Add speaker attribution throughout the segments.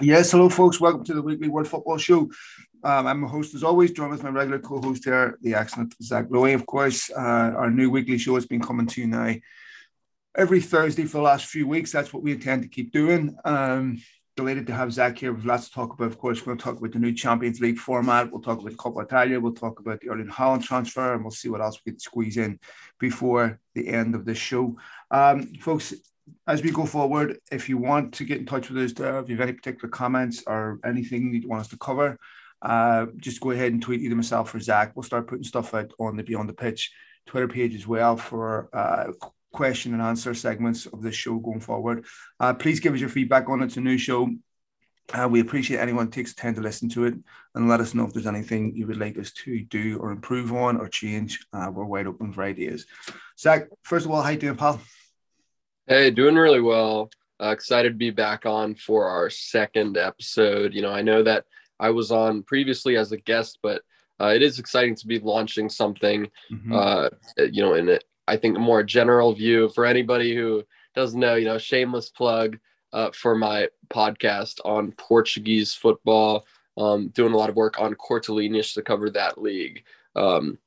Speaker 1: Yes, hello, folks. Welcome to the weekly World Football Show. Um, I'm a host as always, joined with my regular co-host here, the excellent Zach Lowy. Of course, uh, our new weekly show has been coming to you now every Thursday for the last few weeks. That's what we intend to keep doing. Um, delighted to have Zach here. We've lots to talk about. Of course, we're going to talk about the new Champions League format. We'll talk about Coppa Italia. We'll talk about the Erling Haaland transfer, and we'll see what else we can squeeze in before the end of the show. Um, folks, as we go forward, if you want to get in touch with us, uh, if you have any particular comments or anything you want us to cover, uh, just go ahead and tweet either myself or Zach. We'll start putting stuff out on the Beyond the Pitch Twitter page as well for uh, question and answer segments of this show going forward. Uh, please give us your feedback on it. It's a new show. Uh, we appreciate anyone takes time to listen to it and let us know if there's anything you would like us to do or improve on or change. Uh, we're wide open for ideas. Zach, first of all, how you doing, pal?
Speaker 2: Hey, doing really well. Uh, excited to be back on for our second episode. You know, I know that I was on previously as a guest, but uh, it is exciting to be launching something, mm-hmm. uh, you know, in it. I think a more general view for anybody who doesn't know, you know, shameless plug uh, for my podcast on Portuguese football. Um, doing a lot of work on Cortelinius to cover that league. Um,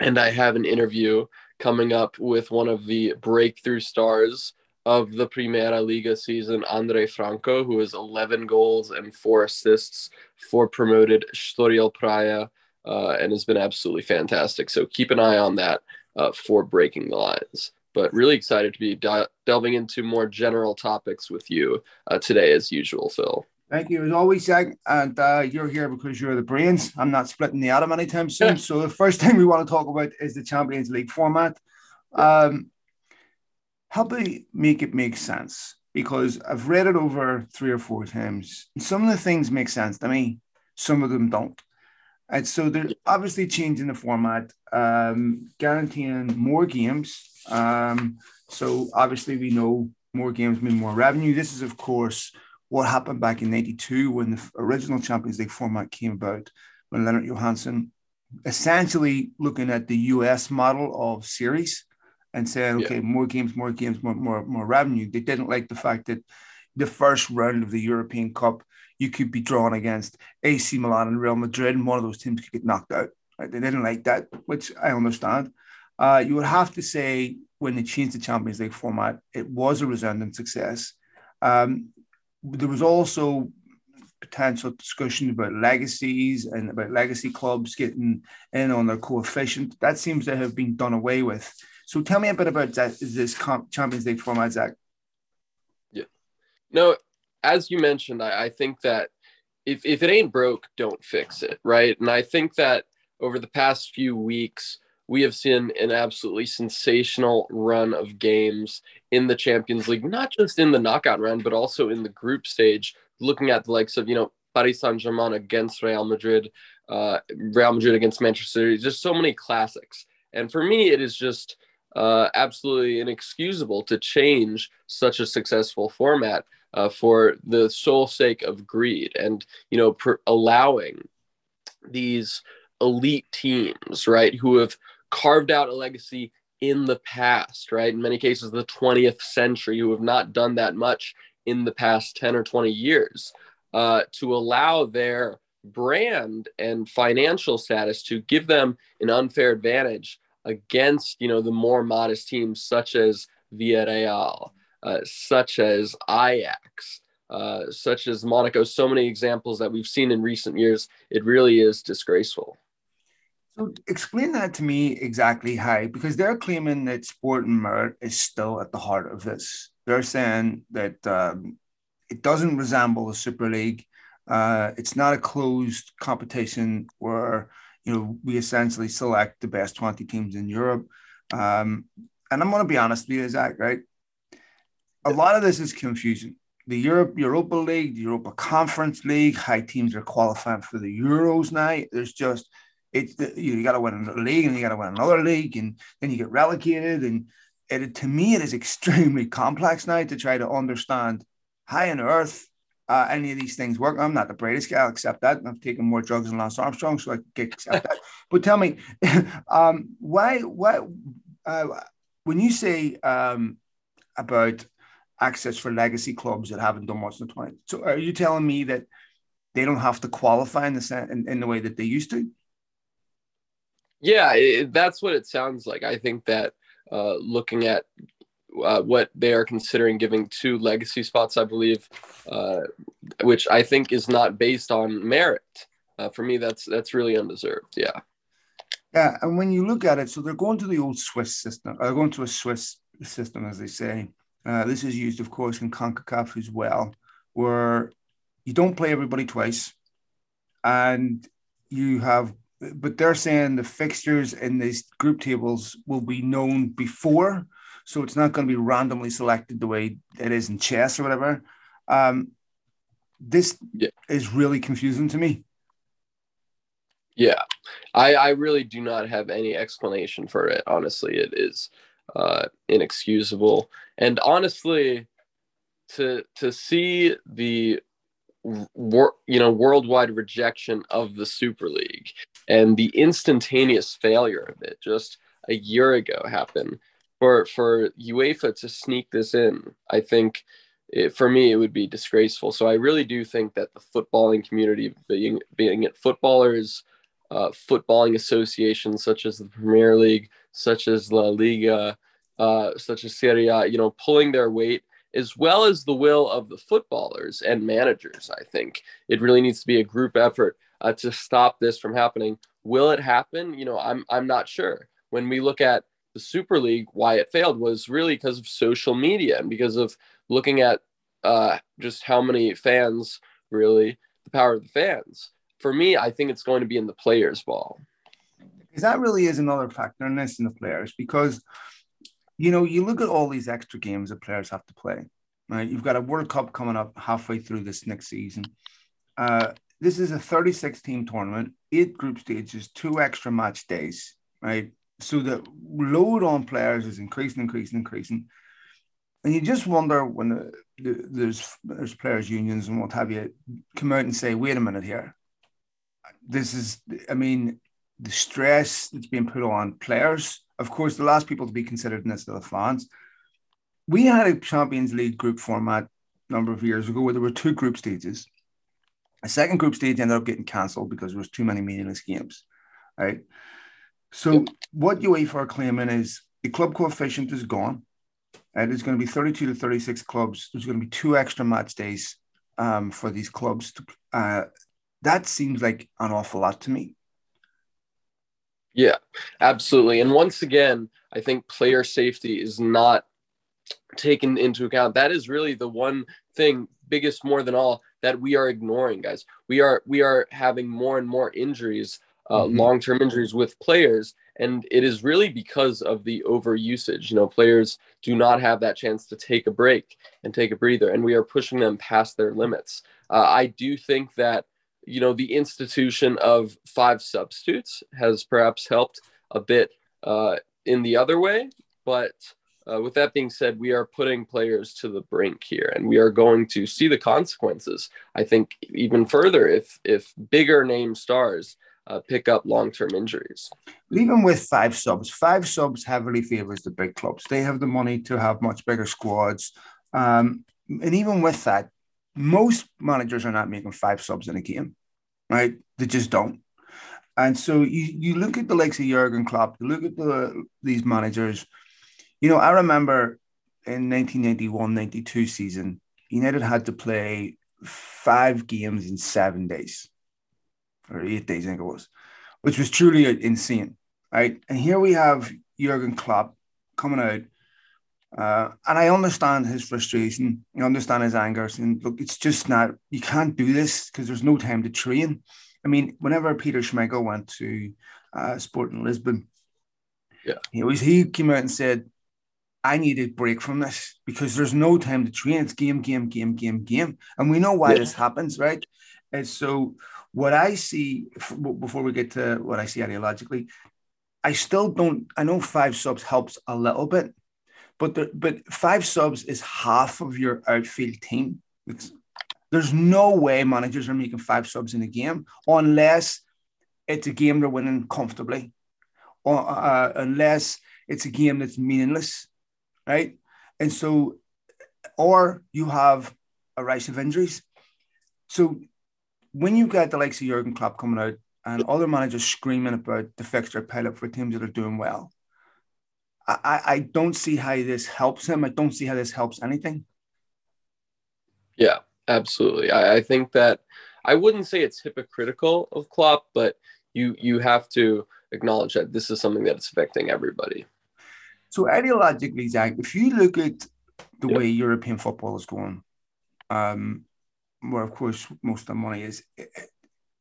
Speaker 2: and I have an interview coming up with one of the breakthrough stars of the Primeira Liga season, Andre Franco, who has 11 goals and four assists for promoted Estoril Praia, uh, and has been absolutely fantastic. So keep an eye on that uh, for breaking the lines. But really excited to be de- delving into more general topics with you uh, today, as usual, Phil.
Speaker 1: Thank you, as always, Zach. And uh, you're here because you're the brains. I'm not splitting the atom anytime soon. so the first thing we want to talk about is the Champions League format. Um, help me make it make sense because I've read it over three or four times. Some of the things make sense to me, some of them don't. And so they're obviously changing the format, um, guaranteeing more games. Um, so obviously we know more games mean more revenue. This is, of course, what happened back in 92 when the original Champions League format came about, when Lennart Johansson essentially looking at the US model of series and saying, okay, yeah. more games, more games, more, more, more revenue. They didn't like the fact that the first round of the European Cup, you could be drawn against AC Milan and Real Madrid, and one of those teams could get knocked out. Right? They didn't like that, which I understand. Uh, you would have to say when they changed the Champions League format, it was a resounding success. Um, there was also potential discussion about legacies and about legacy clubs getting in on their coefficient. That seems to have been done away with. So tell me a bit about that, this Champions League format, Zach.
Speaker 2: Yeah. No, as you mentioned, I, I think that if, if it ain't broke, don't fix it, right? And I think that over the past few weeks, we have seen an absolutely sensational run of games in the Champions League, not just in the knockout round, but also in the group stage, looking at the likes of, you know, Paris Saint Germain against Real Madrid, uh, Real Madrid against Manchester City, just so many classics. And for me, it is just uh, absolutely inexcusable to change such a successful format uh, for the sole sake of greed and you know per- allowing these elite teams right who have carved out a legacy in the past right? In many cases the 20th century who have not done that much in the past 10 or 20 years uh, to allow their brand and financial status to give them an unfair advantage against you know the more modest teams such as Villarreal, uh, such as Ajax, uh, such as Monaco. So many examples that we've seen in recent years. It really is disgraceful.
Speaker 1: So explain that to me exactly how, because they're claiming that sport and merit is still at the heart of this. They're saying that um, it doesn't resemble the Super League. Uh, it's not a closed competition where you know, we essentially select the best 20 teams in Europe. Um, and I'm going to be honest with you, Zach, right? A lot of this is confusing. The Europe Europa League, the Europa Conference League, high teams are qualifying for the Euros now. There's just it's you, you got to win another league and you got to win another league and then you get relegated and it, to me it is extremely complex now to try to understand high on earth uh, any of these things work. I'm not the brightest guy, I'll accept that. I've taken more drugs than Lance Armstrong, so I can accept that. But tell me, um, why, why, uh, when you say um, about access for legacy clubs that haven't done much in the 20. So are you telling me that they don't have to qualify in the in, in the way that they used to?
Speaker 2: Yeah, it, that's what it sounds like. I think that uh, looking at uh, what they are considering giving two legacy spots, I believe, uh, which I think is not based on merit. Uh, for me, that's that's really undeserved. Yeah.
Speaker 1: Yeah, and when you look at it, so they're going to the old Swiss system. They're going to a Swiss system, as they say. Uh, this is used, of course, in CONCACAF as well, where you don't play everybody twice, and you have. But they're saying the fixtures in these group tables will be known before, so it's not going to be randomly selected the way it is in chess or whatever. Um, this yeah. is really confusing to me.
Speaker 2: Yeah, I, I really do not have any explanation for it. Honestly, it is uh, inexcusable, and honestly, to to see the wor- you know worldwide rejection of the Super League and the instantaneous failure of it just a year ago happen for for UEFA to sneak this in. I think it, for me it would be disgraceful. So I really do think that the footballing community, being being it footballers, uh, footballing associations such as the Premier League, such as La Liga, uh, such as Serie A, you know, pulling their weight as well as the will of the footballers and managers. I think it really needs to be a group effort uh, to stop this from happening. Will it happen? You know, I'm I'm not sure. When we look at Super League, why it failed was really because of social media and because of looking at uh, just how many fans really the power of the fans. For me, I think it's going to be in the players' ball.
Speaker 1: Because that really is another factor in this in the players because you know, you look at all these extra games that players have to play, right? You've got a World Cup coming up halfway through this next season. Uh, this is a 36 team tournament, eight group stages, two extra match days, right? So the load on players is increasing, increasing, increasing. And you just wonder when the, the, there's there's players unions and what have you come out and say, wait a minute here. This is, I mean, the stress that's being put on players of course, the last people to be considered in this are the fans. We had a Champions League group format a number of years ago where there were two group stages. A second group stage ended up getting cancelled because there was too many meaningless games, right? So what UEFA are claiming is the club coefficient is gone. And it's going to be 32 to 36 clubs. There's going to be two extra match days um, for these clubs. To, uh, that seems like an awful lot to me.
Speaker 2: Yeah, absolutely. And once again, I think player safety is not taken into account. That is really the one thing biggest more than all that we are ignoring, guys. We are we are having more and more injuries, uh, mm-hmm. long-term injuries with players, and it is really because of the overusage. You know, players do not have that chance to take a break and take a breather, and we are pushing them past their limits. Uh, I do think that you know, the institution of five substitutes has perhaps helped a bit uh, in the other way. But uh, with that being said, we are putting players to the brink here, and we are going to see the consequences. I think even further if if bigger name stars uh, pick up long term injuries.
Speaker 1: Even with five subs, five subs heavily favors the big clubs. They have the money to have much bigger squads, um, and even with that, most managers are not making five subs in a game, right? They just don't. And so you, you look at the likes of Jurgen Klopp, you look at the these managers. You know, I remember in 1991 92 season, United had to play five games in seven days or eight days, I think it was, which was truly insane, right? And here we have Jurgen Klopp coming out uh, and I understand his frustration. I understand his anger. And look, it's just not, you can't do this because there's no time to train. I mean, whenever Peter Schmeichel went to uh, Sporting Lisbon,
Speaker 2: yeah,
Speaker 1: he was he came out and said, "I need a break from this because there's no time to train. It's game, game, game, game, game, and we know why yeah. this happens, right?" And so, what I see before we get to what I see ideologically, I still don't. I know five subs helps a little bit, but the, but five subs is half of your outfield team. It's, there's no way managers are making five subs in a game unless it's a game they're winning comfortably, or uh, unless it's a game that's meaningless, right? And so or you have a race of injuries. So when you get the likes of Jurgen Klopp coming out and other managers screaming about the fixture pilot for teams that are doing well, I, I don't see how this helps him. I don't see how this helps anything.
Speaker 2: Yeah, absolutely. I, I think that I wouldn't say it's hypocritical of Klopp, but you you have to acknowledge that this is something that's affecting everybody.
Speaker 1: So ideologically, Zach, if you look at the yep. way European football is going, um, where of course most of the money is,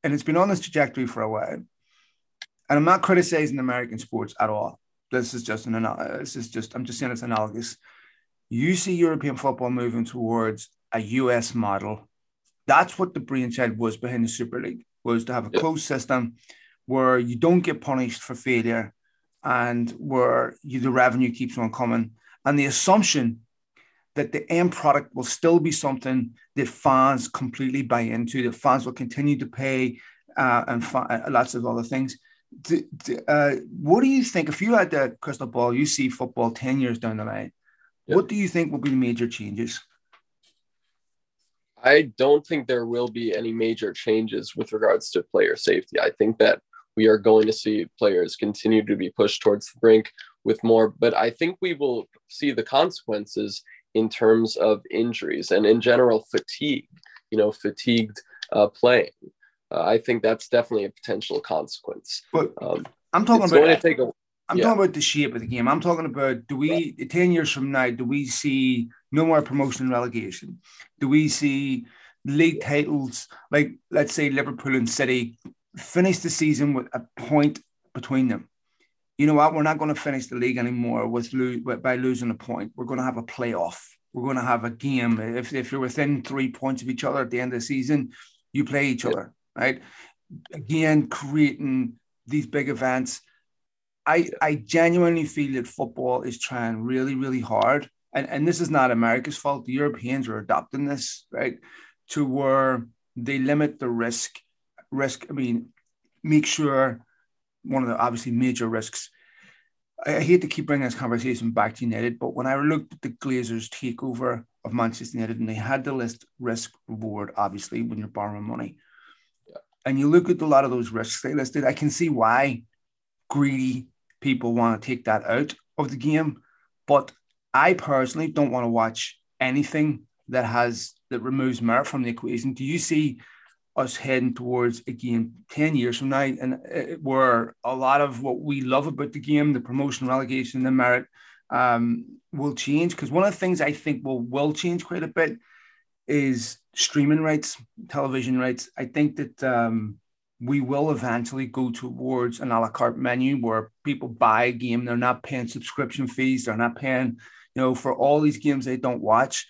Speaker 1: and it's been on this trajectory for a while. And I'm not criticizing American sports at all. This is just an this is just I'm just saying it's analogous. You see European football moving towards a US model. That's what the brainchild was behind the Super League was to have a closed system where you don't get punished for failure and where you, the revenue keeps on coming. And the assumption that the end product will still be something that fans completely buy into, that fans will continue to pay uh, and fa- uh, lots of other things. D- d- uh, what do you think? If you had the crystal ball, you see football 10 years down the line, yep. what do you think will be the major changes?
Speaker 2: I don't think there will be any major changes with regards to player safety. I think that we are going to see players continue to be pushed towards the brink with more, but I think we will see the consequences in terms of injuries and in general fatigue, you know, fatigued uh, playing. Uh, I think that's definitely a potential consequence.
Speaker 1: But um, I'm talking about going to take a, I'm yeah. talking about the shape of the game. I'm talking about do we ten years from now do we see no more promotion and relegation? Do we see league titles like let's say Liverpool and City finish the season with a point between them? You know what? We're not going to finish the league anymore with lo- by losing a point. We're going to have a playoff. We're going to have a game. If, if you're within three points of each other at the end of the season, you play each other, right? Again, creating these big events I, I genuinely feel that football is trying really, really hard. And, and this is not America's fault. The Europeans are adopting this, right? To where they limit the risk. Risk, I mean, make sure one of the obviously major risks. I, hate to keep bringing this conversation back to United, but when I looked at the Glazers' takeover of Manchester United and they had the list risk reward, obviously, when you're borrowing money. Yeah. And you look at a lot of those risks they listed, I can see why greedy people want to take that out of the game. But I personally don't want to watch anything that has that removes merit from the equation. Do you see us heading towards a game 10 years from now and uh, where a lot of what we love about the game, the promotion, relegation, the merit, um, will change? Because one of the things I think will will change quite a bit is streaming rights, television rights. I think that um, we will eventually go towards an a la carte menu where people buy a game, they're not paying subscription fees, they're not paying, you know, for all these games they don't watch,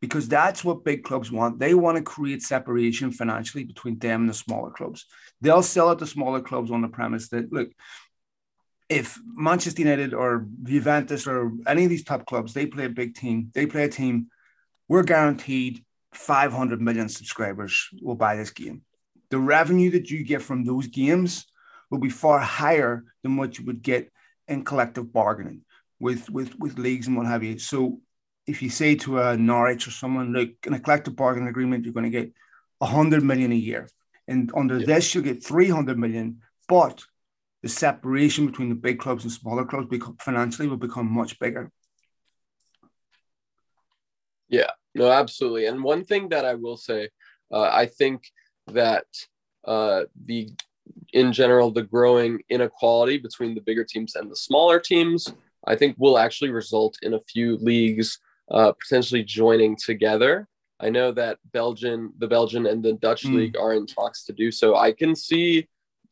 Speaker 1: because that's what big clubs want. They want to create separation financially between them and the smaller clubs. They'll sell it to smaller clubs on the premise that look, if Manchester United or Juventus or any of these top clubs, they play a big team, they play a team, we're guaranteed 500 million subscribers will buy this game the revenue that you get from those games will be far higher than what you would get in collective bargaining with with with leagues and what have you. So if you say to a Norwich or someone, look, in a collective bargaining agreement, you're going to get 100 million a year. And under yeah. this, you'll get 300 million. But the separation between the big clubs and smaller clubs become, financially will become much bigger.
Speaker 2: Yeah, no, absolutely. And one thing that I will say, uh, I think that uh, the in general the growing inequality between the bigger teams and the smaller teams i think will actually result in a few leagues uh, potentially joining together i know that belgian the belgian and the dutch mm. league are in talks to do so i can see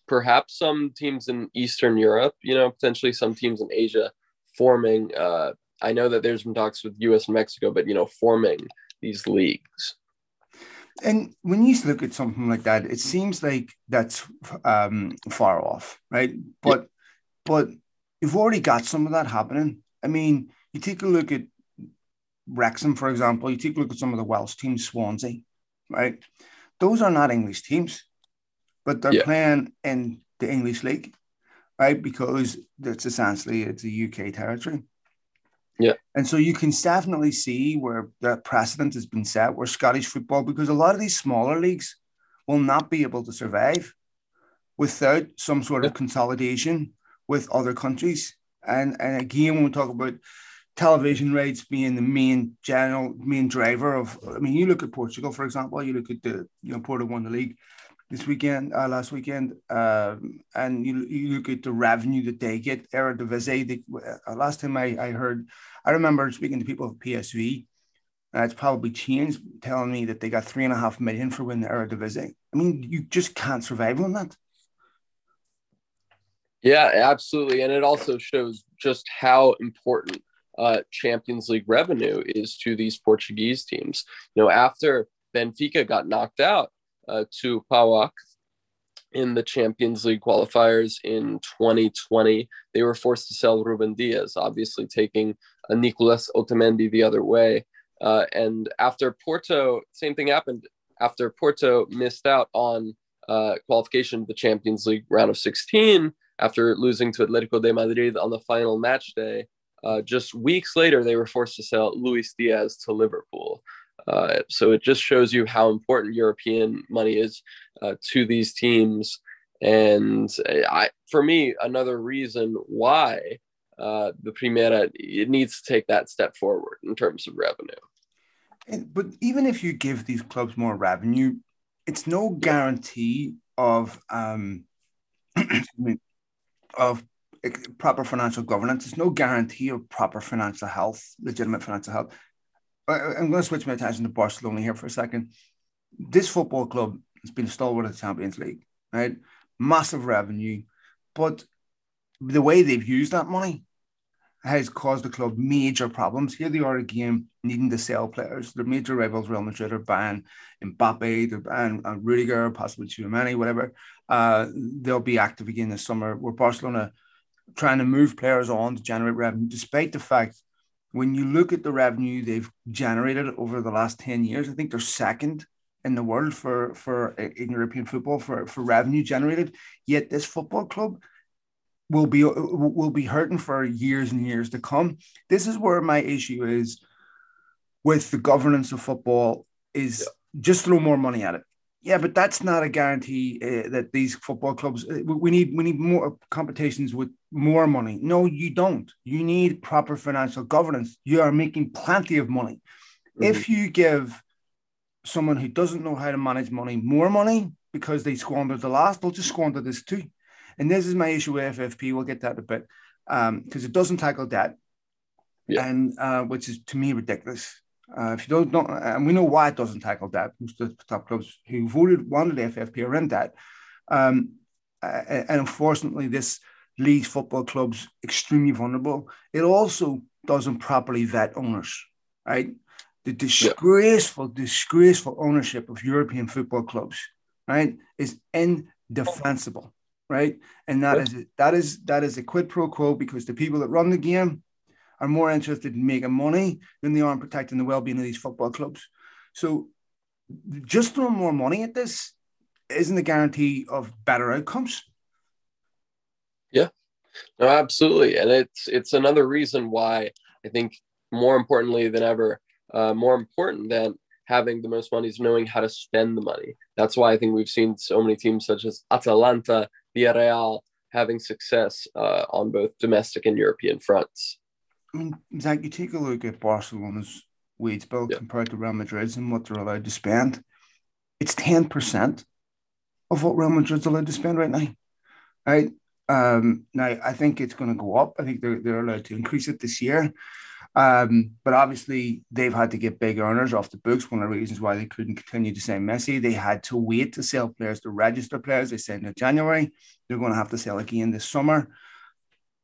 Speaker 2: perhaps some teams in eastern europe you know potentially some teams in asia forming uh, i know that there's been talks with us and mexico but you know forming these leagues
Speaker 1: and when you look at something like that, it seems like that's um, far off, right? But yeah. but you've already got some of that happening. I mean, you take a look at Wrexham, for example. You take a look at some of the Welsh teams, Swansea, right? Those are not English teams, but they're yeah. playing in the English league, right? Because it's essentially it's a UK territory.
Speaker 2: Yeah.
Speaker 1: And so you can definitely see where that precedent has been set where Scottish football, because a lot of these smaller leagues will not be able to survive without some sort of consolidation with other countries. And, and again, when we talk about television rights being the main general main driver of, I mean, you look at Portugal, for example, you look at the, you know, Porto won the league this weekend, uh, last weekend, um, and you, you look at the revenue that they get. Eredivisie, they, uh, last time I, I heard, I remember speaking to people of PSV, and it's probably changed, telling me that they got three and a half million for winning the Eredivisie. I mean, you just can't survive on that.
Speaker 2: Yeah, absolutely, and it also shows just how important uh, Champions League revenue is to these Portuguese teams. You know, after Benfica got knocked out uh, to PAOK in the Champions League qualifiers in 2020. They were forced to sell Ruben Dias, obviously taking a Nicolas Otamendi the other way. Uh, and after Porto, same thing happened. After Porto missed out on uh, qualification to the Champions League round of 16 after losing to Atletico de Madrid on the final match day, uh, just weeks later, they were forced to sell Luis Diaz to Liverpool. Uh, so it just shows you how important European money is uh, to these teams. And I, for me, another reason why uh, the Primera it needs to take that step forward in terms of revenue.
Speaker 1: And, but even if you give these clubs more revenue, it's no guarantee of um, of proper financial governance. It's no guarantee of proper financial health, legitimate financial health. I'm going to switch my attention to Barcelona here for a second. This football club has been stalwart of the Champions League, right? Massive revenue, but the way they've used that money has caused the club major problems. Here they are again needing to sell players. Their major rivals, Real Madrid, are buying Mbappe, they're buying uh, Rudiger, possibly Tchouameni, whatever. Uh, they'll be active again this summer. Where Barcelona trying to move players on to generate revenue, despite the fact when you look at the revenue they've generated over the last 10 years, I think they're second in the world for, for uh, in European football for, for revenue generated. Yet this football club will be will be hurting for years and years to come. This is where my issue is with the governance of football is yeah. just throw more money at it. Yeah, but that's not a guarantee uh, that these football clubs. Uh, we need we need more competitions with more money. No, you don't. You need proper financial governance. You are making plenty of money. Mm-hmm. If you give someone who doesn't know how to manage money more money because they squandered the last, they'll just squander this too. And this is my issue with FFP. We'll get that a bit because um, it doesn't tackle debt, yeah. and uh, which is to me ridiculous. Uh, if you don't know, and we know why it doesn't tackle debt. most of the top clubs who voted wanted FFP are in that. Um, and unfortunately, this leaves football clubs extremely vulnerable. It also doesn't properly vet owners, right? The disgraceful, yeah. disgraceful ownership of European football clubs, right, is indefensible, right? And that yeah. is that is that is a quid pro quo because the people that run the game are more interested in making money than they are in protecting the well-being of these football clubs. So just throwing more money at this isn't a guarantee of better outcomes.
Speaker 2: Yeah, no, absolutely, and it's it's another reason why I think more importantly than ever, uh, more important than having the most money is knowing how to spend the money. That's why I think we've seen so many teams such as Atalanta, Villarreal having success uh, on both domestic and European fronts.
Speaker 1: I mean, Zach, you take a look at Barcelona's wage bill yeah. compared to Real Madrid's and what they're allowed to spend. It's 10% of what Real Madrid's allowed to spend right now. Right. Um, now, I think it's going to go up. I think they're, they're allowed to increase it this year. Um, but obviously, they've had to get big earners off the books. One of the reasons why they couldn't continue to sign Messi, they had to wait to sell players to register players. They said in January. They're going to have to sell again this summer.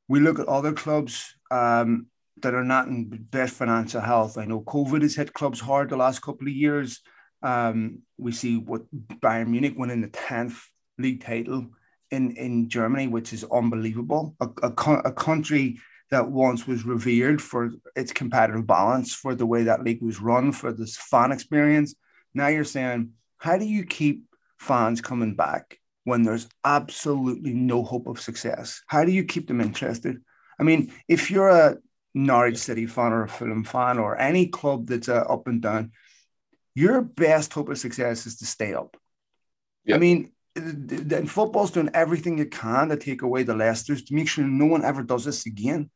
Speaker 1: We look at other clubs. Um, that are not in best financial health. I know COVID has hit clubs hard the last couple of years. Um, we see what Bayern Munich winning the 10th league title in, in Germany, which is unbelievable. A, a, a country that once was revered for its competitive balance, for the way that league was run, for this fan experience. Now you're saying, how do you keep fans coming back when there's absolutely no hope of success? How do you keep them interested? I mean, if you're a Norwich City fan or a Fulham fan or any club that's uh, up and down, your best hope of success is to stay up. Yep. I mean, the, football's doing everything it can to take away the Leicesters to make sure no one ever does this again.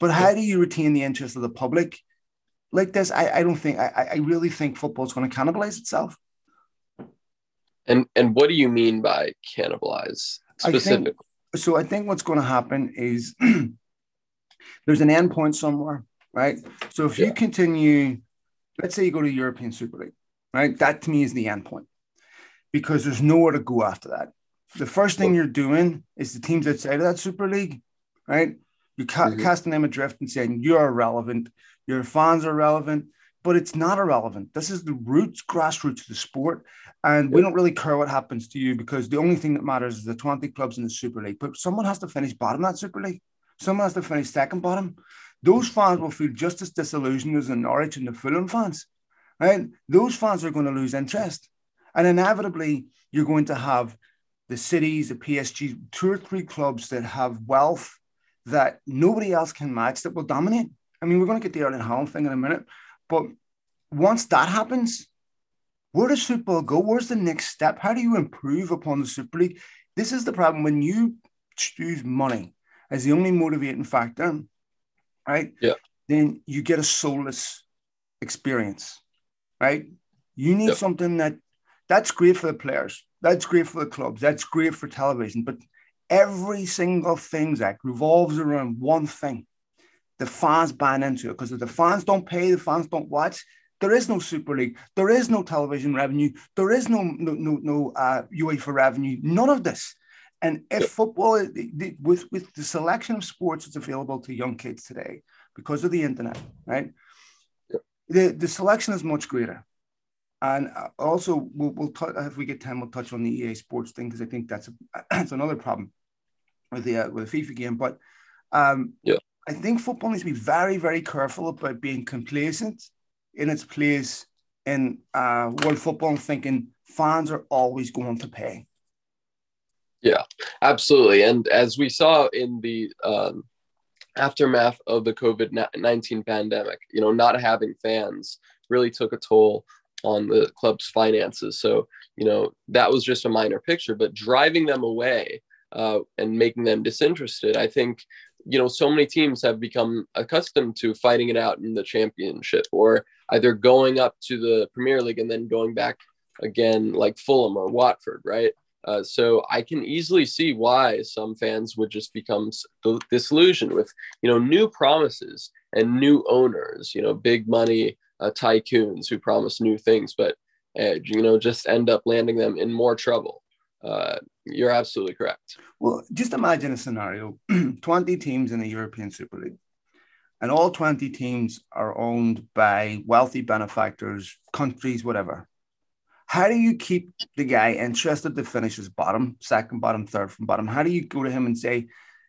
Speaker 1: But how do you retain the interest of the public like this? I, I don't think I, I really think football's going to cannibalize itself.
Speaker 2: And and what do you mean by cannibalize specifically?
Speaker 1: I think, so I think what's going to happen is there's an end point somewhere, right? So if yeah. you continue, let's say you go to European Super League, right? That to me is the endpoint because there's nowhere to go after that. The first thing you're doing is the teams outside of that Super League, right? You're ca- mm-hmm. casting them adrift and saying you're irrelevant, your fans are relevant, but it's not irrelevant. This is the roots, grassroots of the sport. And we don't really care what happens to you because the only thing that matters is the 20 clubs in the Super League. But someone has to finish bottom that Super League. Someone has to finish second bottom. Those fans will feel just as disillusioned as the Norwich and the Fulham fans. Right? Those fans are going to lose interest. And inevitably, you're going to have the cities, the PSG, two or three clubs that have wealth that nobody else can match that will dominate. I mean, we're going to get the Erling Haaland thing in a minute, but once that happens, where does football go? Where's the next step? How do you improve upon the Super League? This is the problem when you choose money as the only motivating factor, right?
Speaker 2: Yeah.
Speaker 1: Then you get a soulless experience, right? You need something that that's great for the players, that's great for the clubs, that's great for television, but every single thing, Zach, revolves around one thing. The fans buy into it because if the fans don't pay, the fans don't watch, there is no Super League. There is no television revenue. There is no no no, no uh, UEFA revenue. None of this. And if football, with with the selection of sports that's available to young kids today, because of the internet, right? The the selection is much greater. And uh, also, we'll, we'll t- if we get time, we'll touch on the EA Sports thing because I think that's a, that's another problem with the uh, with the FIFA game. But um,
Speaker 2: yeah,
Speaker 1: I think football needs to be very very careful about being complacent in its place in uh, world football and thinking fans are always going to pay.
Speaker 2: Yeah, absolutely. And as we saw in the um, aftermath of the COVID 19 pandemic, you know, not having fans really took a toll on the club's finances. So, you know, that was just a minor picture, but driving them away uh, and making them disinterested, I think you know so many teams have become accustomed to fighting it out in the championship or either going up to the premier league and then going back again like fulham or watford right uh, so i can easily see why some fans would just become disillusioned with you know new promises and new owners you know big money uh, tycoons who promise new things but uh, you know just end up landing them in more trouble uh, you're absolutely correct.
Speaker 1: Well, just imagine a scenario 20 teams in the European Super League, and all 20 teams are owned by wealthy benefactors, countries, whatever. How do you keep the guy interested to finish as bottom, second, bottom, third from bottom? How do you go to him and say,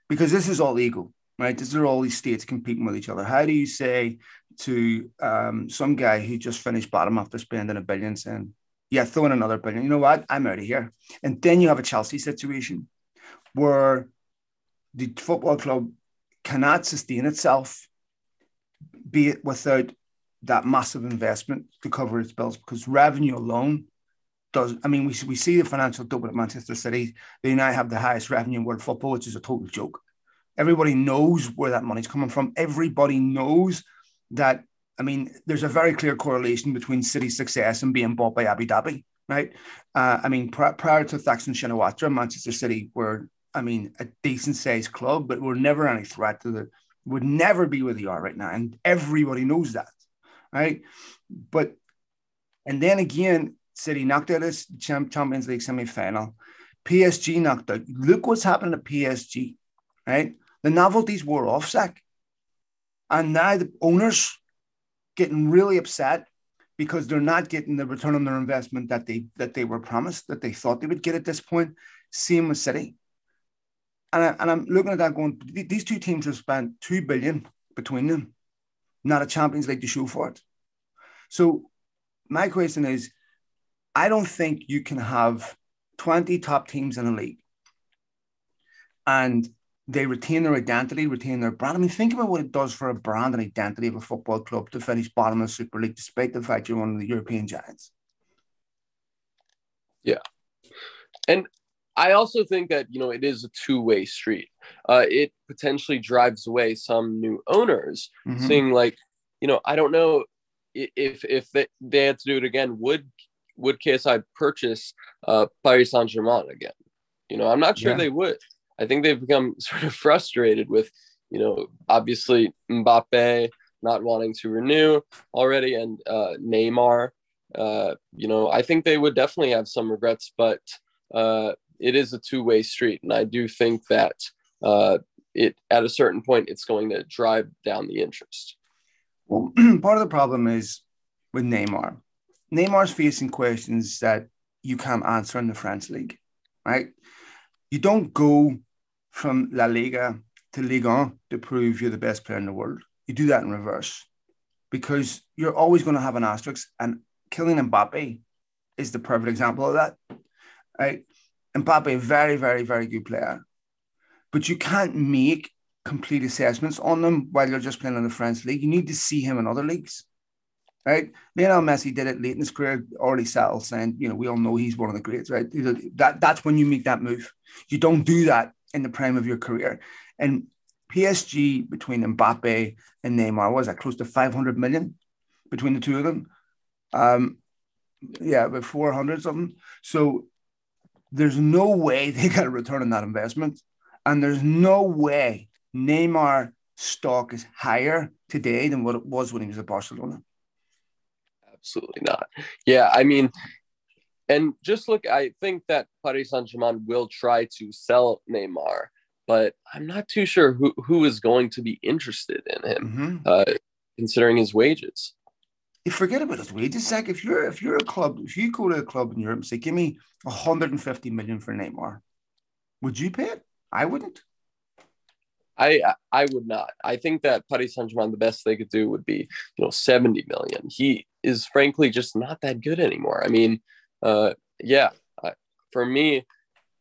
Speaker 1: because this is all ego, right? This are all these states competing with each other. How do you say to um, some guy who just finished bottom after spending a billion saying, yeah, throw in another billion. You know what? I'm out of here. And then you have a Chelsea situation where the football club cannot sustain itself, be it without that massive investment to cover its bills, because revenue alone does. I mean, we, we see the financial double at Manchester City. They now have the highest revenue in world football, which is a total joke. Everybody knows where that money's coming from. Everybody knows that I mean, there's a very clear correlation between City's success and being bought by Abu Dhabi, right? Uh, I mean, pr- prior to Thaksin Shinawatra, Manchester City were, I mean, a decent sized club, but were never any threat to the, would never be where they are right now. And everybody knows that, right? But, and then again, City knocked out this Champions League semi final. PSG knocked out. Look what's happened to PSG, right? The novelties wore off, Zach. And now the owners getting really upset because they're not getting the return on their investment that they that they were promised that they thought they would get at this point. Same with City, and, I, and I'm looking at that going. These two teams have spent two billion between them, not a Champions League to show for it. So my question is, I don't think you can have 20 top teams in a league and they retain their identity, retain their brand. I mean, think about what it does for a brand and identity of a football club to finish bottom of the Super League, despite the fact you're one of the European giants.
Speaker 2: Yeah. And I also think that, you know, it is a two way street. Uh, it potentially drives away some new owners, mm-hmm. seeing like, you know, I don't know if if they, they had to do it again, would would QSI purchase uh, Paris Saint Germain again? You know, I'm not sure yeah. they would. I think they've become sort of frustrated with, you know, obviously Mbappe not wanting to renew already and uh, Neymar. Uh, you know, I think they would definitely have some regrets, but uh, it is a two way street. And I do think that uh, it, at a certain point, it's going to drive down the interest.
Speaker 1: Well, part of the problem is with Neymar. Neymar's facing questions that you can't answer in the French league, right? You don't go from La Liga to Ligue 1 to prove you're the best player in the world. You do that in reverse because you're always going to have an asterisk. And Kylian Mbappe is the perfect example of that. Right? Mbappe, very, very, very good player. But you can't make complete assessments on them while you're just playing in the French league. You need to see him in other leagues. Right? Lionel Messi did it late in his career, already settled, saying, you know, we all know he's one of the greats, right? That, that's when you make that move. You don't do that in the prime of your career. And PSG between Mbappe and Neymar was that close to 500 million between the two of them. Um, yeah, about 400 something. So there's no way they got a return on that investment. And there's no way Neymar stock is higher today than what it was when he was at Barcelona.
Speaker 2: Absolutely not. Yeah, I mean, and just look, I think that Paris Saint Germain will try to sell Neymar, but I'm not too sure who, who is going to be interested in him, mm-hmm. uh, considering his wages.
Speaker 1: You forget about his wages, Zach. If you're if you're a club, if you go to a club in Europe and say, "Give me 150 million for Neymar," would you pay it? I wouldn't.
Speaker 2: I I would not. I think that Paris Saint Germain, the best they could do would be, you know, 70 million. He is frankly just not that good anymore. I mean, uh, yeah, for me,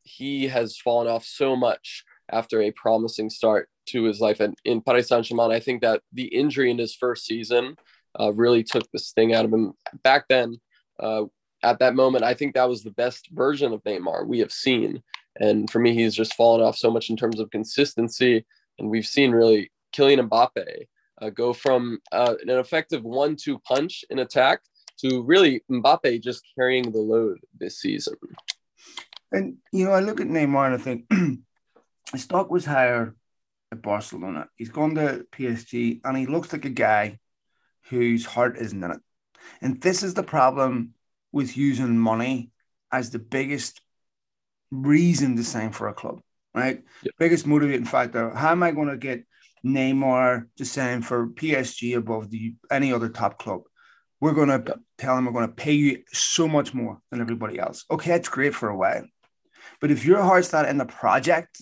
Speaker 2: he has fallen off so much after a promising start to his life. And in Paris Saint Germain, I think that the injury in his first season uh, really took this thing out of him. Back then, uh, at that moment, I think that was the best version of Neymar we have seen. And for me, he's just fallen off so much in terms of consistency. And we've seen really Kylian Mbappe uh, go from uh, an effective one-two punch in attack to really Mbappe just carrying the load this season.
Speaker 1: And you know, I look at Neymar and I think his stock was higher at Barcelona. He's gone to PSG and he looks like a guy whose heart isn't in it. And this is the problem with using money as the biggest reason to sign for a club, right? Yep. Biggest motivating factor. How am I going to get Neymar to sign for PSG above the any other top club? we're going to. Tell them we're going to pay you so much more than everybody else. Okay, that's great for a while. But if your heart's not in the project,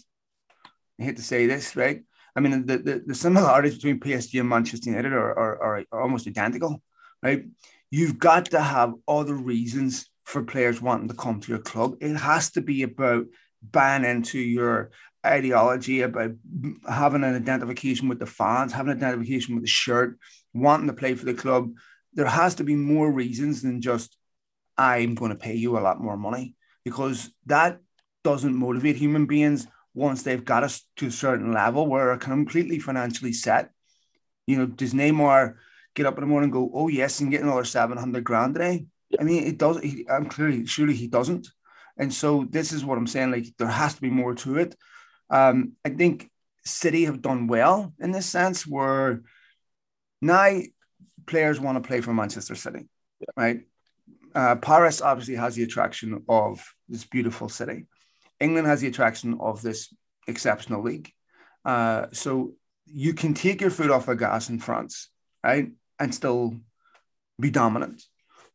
Speaker 1: I hate to say this, right? I mean, the, the, the similarities between PSG and Manchester United are, are, are almost identical, right? You've got to have other reasons for players wanting to come to your club. It has to be about buying into your ideology, about having an identification with the fans, having an identification with the shirt, wanting to play for the club, there has to be more reasons than just I'm going to pay you a lot more money because that doesn't motivate human beings once they've got us to a certain level where we're completely financially set. You know, does Neymar get up in the morning and go, "Oh yes, and get another seven hundred grand today"? I mean, it does. He, I'm clearly, surely he doesn't. And so this is what I'm saying. Like there has to be more to it. Um, I think City have done well in this sense, where now players want to play for Manchester City, right? Uh, Paris obviously has the attraction of this beautiful city. England has the attraction of this exceptional league. Uh, so you can take your foot off the gas in France, right, and still be dominant.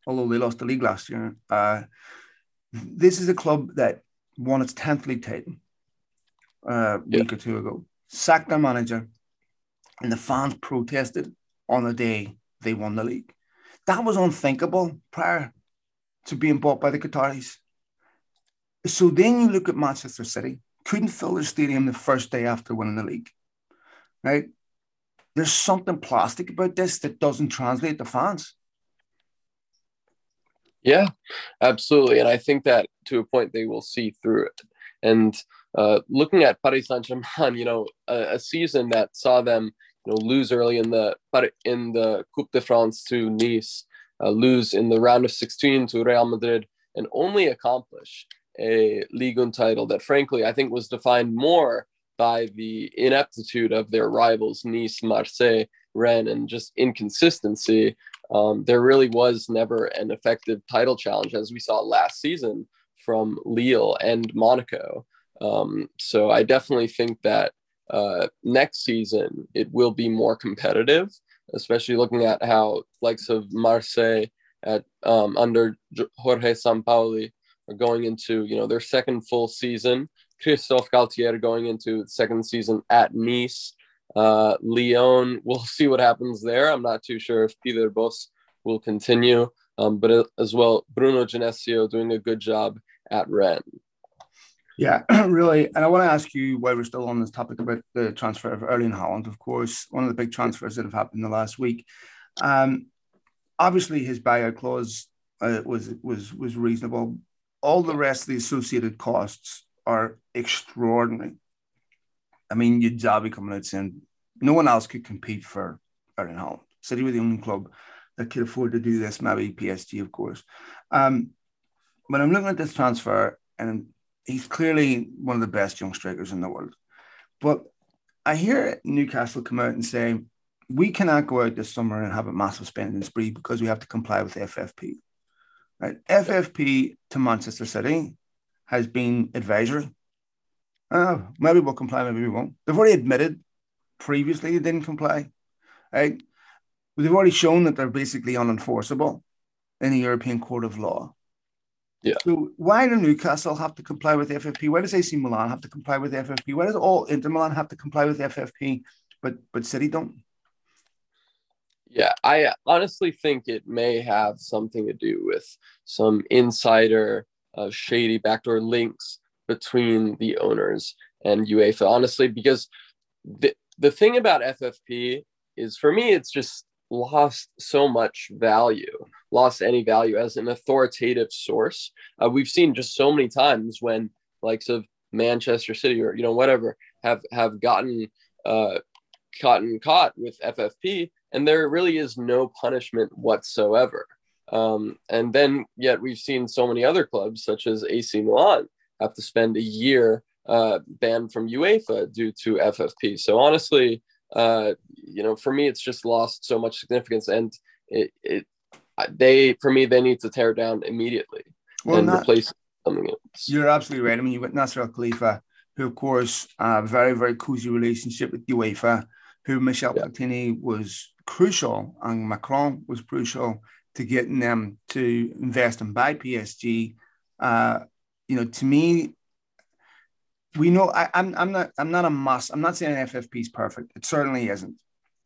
Speaker 1: Although they lost the league last year, uh, this is a club that won its tenth league title uh, a yeah. week or two ago. Sacked their manager, and the fans protested on the day they won the league. That was unthinkable prior to being bought by the Qataris. So then you look at Manchester City, couldn't fill their stadium the first day after winning the league. Right? There's something plastic about this that doesn't translate to fans.
Speaker 2: Yeah, absolutely. And I think that to a point they will see through it. And uh, looking at Paris Saint Germain, you know, a, a, season that saw them, know, lose early in the in the Coupe de France to Nice, uh, lose in the round of 16 to Real Madrid, and only accomplish a Ligue 1 title that, frankly, I think was defined more by the ineptitude of their rivals, Nice, Marseille, Rennes, and just inconsistency. Um, there really was never an effective title challenge, as we saw last season from Lille and Monaco. Um, so I definitely think that uh, next season it will be more competitive, especially looking at how likes of Marseille at um, under Jorge Sampaoli are going into you know their second full season. Christophe Galtier going into second season at Nice. Uh, Lyon, we'll see what happens there. I'm not too sure if Peter Bosz will continue, um, but as well, Bruno Genesio doing a good job at Rennes.
Speaker 1: Yeah, really. And I want to ask you why we're still on this topic about the transfer of Erling Haaland, of course, one of the big transfers that have happened in the last week. Um, obviously, his buyout clause uh, was was was reasonable. All the rest of the associated costs are extraordinary. I mean, Xavi coming out saying no one else could compete for Erling Haaland. City were the only club that could afford to do this. Maybe PSG, of course. Um, when I'm looking at this transfer, and he's clearly one of the best young strikers in the world. But I hear Newcastle come out and say, we cannot go out this summer and have a massive spending spree because we have to comply with FFP. Right? FFP to Manchester City has been advisory. Uh, maybe we'll comply, maybe we won't. They've already admitted previously they didn't comply. Right? They've already shown that they're basically unenforceable in the European Court of Law.
Speaker 2: Yeah.
Speaker 1: So why do Newcastle have to comply with FFP? Why does AC Milan have to comply with FFP? Why does all Inter Milan have to comply with FFP, but but City don't?
Speaker 2: Yeah, I honestly think it may have something to do with some insider uh, shady backdoor links between the owners and UEFA. Honestly, because the the thing about FFP is for me, it's just lost so much value, lost any value as an authoritative source. Uh, we've seen just so many times when likes of Manchester City or you know whatever have have gotten uh, gotten caught with FFP, and there really is no punishment whatsoever. Um, and then yet we've seen so many other clubs such as AC Milan have to spend a year uh, banned from UEFA due to FFP. So honestly, uh, you know, for me, it's just lost so much significance, and it, it they for me they need to tear down immediately well, and not, replace something else.
Speaker 1: You're absolutely right. I mean, you've got Nasser Al Khelaifi, who of course a very very cozy relationship with UEFA, who Michel yeah. Platini was crucial, and Macron was crucial to getting them to invest and buy PSG. Uh, you know, to me, we know I, am I'm, I'm not I'm not a must. I'm not saying FFP is perfect. It certainly isn't.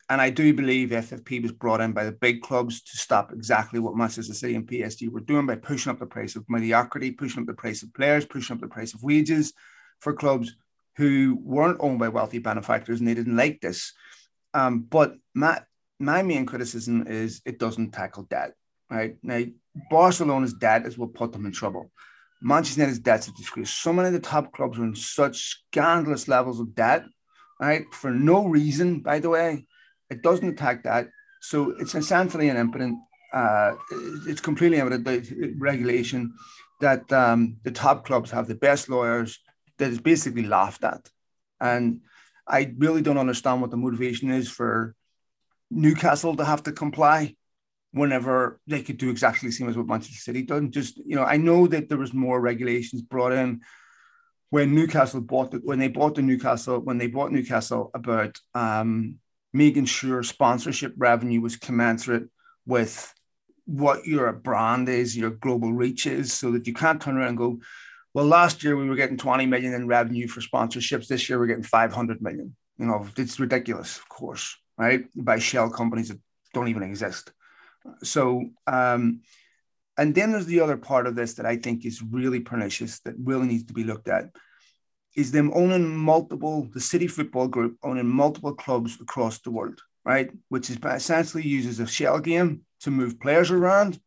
Speaker 1: And I do believe FFP was brought in by the big clubs to stop exactly what Manchester City and PSG were doing by pushing up the price of mediocrity, pushing up the price of players, pushing up the price of wages for clubs who weren't owned by wealthy benefactors and they didn't like this. Um, but my, my main criticism is it doesn't tackle debt, right? Now, Barcelona's debt is what put them in trouble. Manchester United's debt's a disgrace. So many of the top clubs are in such scandalous levels of debt, right? For no reason, by the way. It doesn't attack that. So it's essentially an impotent, uh, it's completely impotent regulation that um, the top clubs have the best lawyers that is basically laughed at. And I really don't understand what the motivation is for Newcastle to have to comply whenever they could do exactly the same as what Manchester City done. Just you know, I know that there was more regulations brought in when Newcastle bought the, when they bought the Newcastle when they bought Newcastle about um, making sure sponsorship revenue was commensurate with what your brand is, your global reach is, so that you can't turn around and go, well, last year we were getting 20 million in revenue for sponsorships. This year we're getting 500 million. You know, it's ridiculous, of course, right? By shell companies that don't even exist. So, um, and then there's the other part of this that I think is really pernicious that really needs to be looked at. is them owning multiple, the City Football Group owning multiple clubs across the world, right? Which is essentially uses a shell game to move players around.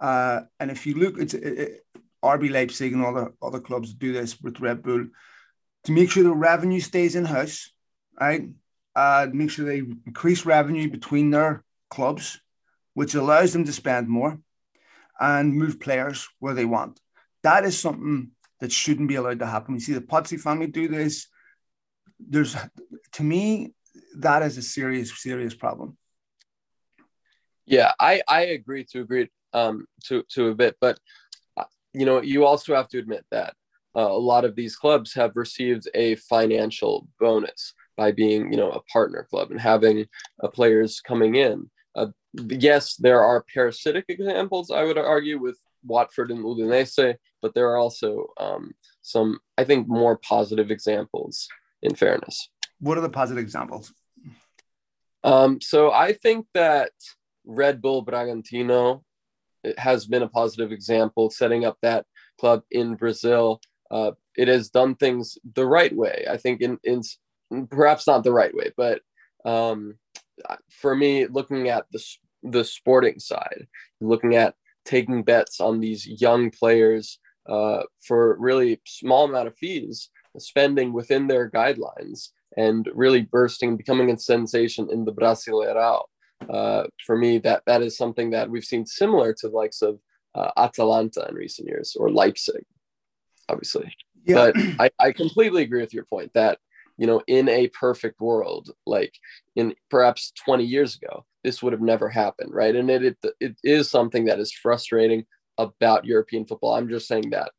Speaker 1: Uh, and if you look, it's it, it, RB Leipzig and other other clubs do this with Red Bull to make sure the revenue stays in house, right? Uh, make sure they increase revenue between their clubs, which allows them to spend more and move players where they want. That is something that shouldn't be allowed to happen. We see the Pozzo family do this. There's, to me, that is a serious, serious problem.
Speaker 2: Yeah, I I agree to agree um to to a bit, but uh, you know you also have to admit that uh, a lot of these clubs have received a financial bonus by being you know a partner club and having uh, players coming in. Yes, there are parasitic examples I would argue with Watford and Udinese, but there are also um, some I think more positive examples. In fairness,
Speaker 1: what are the positive examples?
Speaker 2: Um, so I think that Red Bull Bragantino has been a positive example, setting up that club in Brazil uh, it has done things the right way. I think in, in perhaps not the right way, but um, for me, looking at the the sporting side, looking at taking bets on these young players uh, for really small amount of fees, spending within their guidelines, and really bursting, becoming a sensation in the Brasileirão. Uh, for me, that that is something that we've seen similar to the likes of uh, Atalanta in recent years or Leipzig obviously. Yeah. But I, I completely agree with your point that, you know, in a perfect world, like in perhaps 20 years ago, this would have never happened, right? And it, it, it is something that is frustrating about European football. I'm just saying that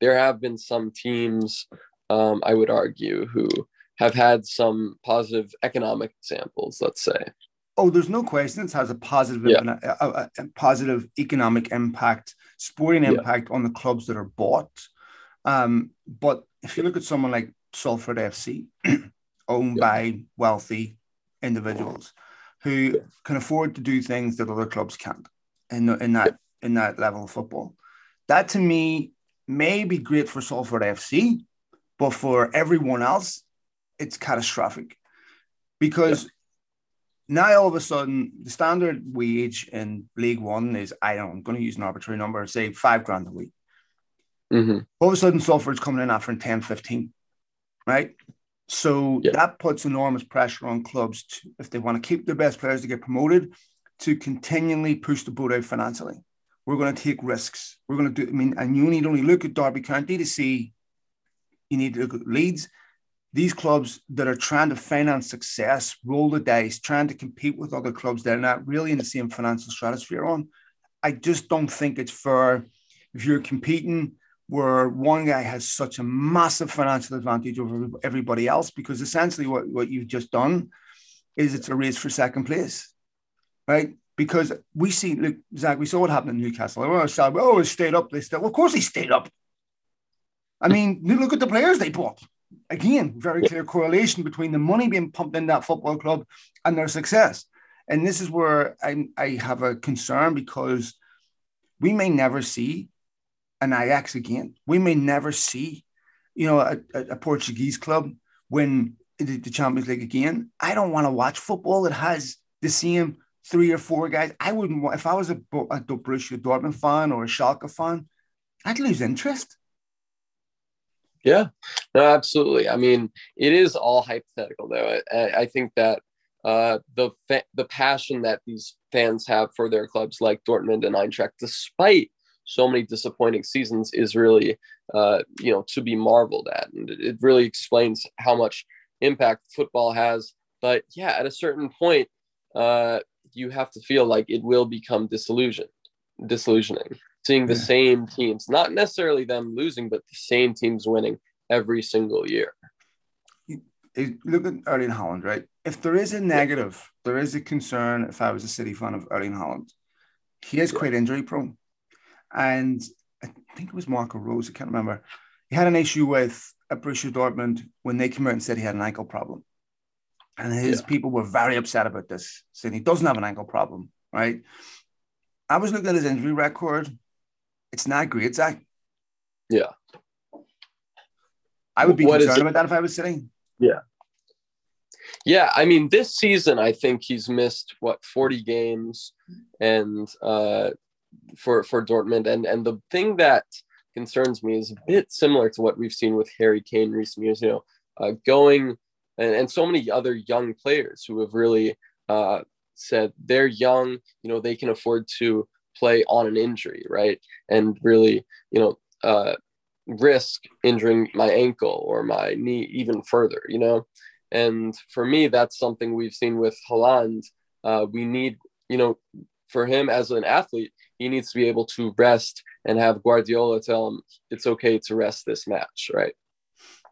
Speaker 2: there have been some teams, um, I would argue, who have had some positive economic examples, let's say.
Speaker 1: Oh, there's no question. It has a positive, yeah. a, a, a, positive economic impact, sporting impact yeah. on the clubs that are bought. Um, but if you look at someone like Salford FC, owned yeah. by wealthy individuals who can afford to do things that other clubs can't in, in that in that level of football, that to me may be great for Salford FC, but for everyone else, it's catastrophic because. Yeah. Now all of a sudden, the standard wage in League One is I don't. I'm going to use an arbitrary number. Say five grand a week. Mm-hmm. All of a sudden, Salford's coming in offering 10, 15, right? So yeah. that puts enormous pressure on clubs to, if they want to keep their best players to get promoted, to continually push the boat out financially. We're going to take risks. We're going to do, I mean, and you need only look at Derby County to see, you need to look at Leeds. These clubs that are trying to finance success, roll the dice, trying to compete with other clubs that are not really in the same financial stratosphere on. I just don't think it's fair if you're competing where one guy has such a massive financial advantage over everybody else because essentially what, what you've just done is it's a race for second place, right? Because we see, look, Zach, we saw what happened in Newcastle. Oh, sad, oh, it stayed up. They stayed. Well, of course, he stayed up. I mean, look at the players they bought. Again, very clear correlation between the money being pumped in that football club and their success. And this is where I, I have a concern because we may never see an Ajax again. We may never see, you know, a, a Portuguese club win the, the Champions League again. I don't want to watch football that has the same three or four guys. I wouldn't want, if I was a, a Borussia Dortmund fan or a Schalke fan, I'd lose interest.
Speaker 2: Yeah, no, absolutely. I mean, it is all hypothetical, though. I, I think that uh, the fa- the passion that these fans have for their clubs, like Dortmund and Eintracht, despite so many disappointing seasons is really uh, you know to be marveled at and it really explains how much impact football has but yeah at a certain point uh, you have to feel like it will become disillusioned disillusioning seeing the yeah. same teams not necessarily them losing but the same teams winning every single year
Speaker 1: look at Erling Haaland, right? If there is a negative, there is a concern. If I was a City fan of Erling Haaland, he is quite injury prone and I think it was Marco Rose, I can't remember. He had an issue with a Borussia Dortmund when they came out and said he had an ankle problem. And his yeah. people were very upset about this, saying he doesn't have an ankle problem, right? I was looking at his injury record. It's not great, Zach.
Speaker 2: Yeah.
Speaker 1: I would be what concerned about that if I was sitting.
Speaker 2: Yeah. Yeah, I mean, this season, I think he's missed what 40 games, and uh, for for Dortmund, and and the thing that concerns me is a bit similar to what we've seen with Harry Kane in recent years. You know, uh, going and, and so many other young players who have really uh, said they're young. You know, they can afford to play on an injury, right? And really, you know, uh, risk injuring my ankle or my knee even further. You know, and for me, that's something we've seen with Haaland. Uh, we need, you know, for him as an athlete, he needs to be able to rest and have Guardiola tell him it's okay to rest this match, right?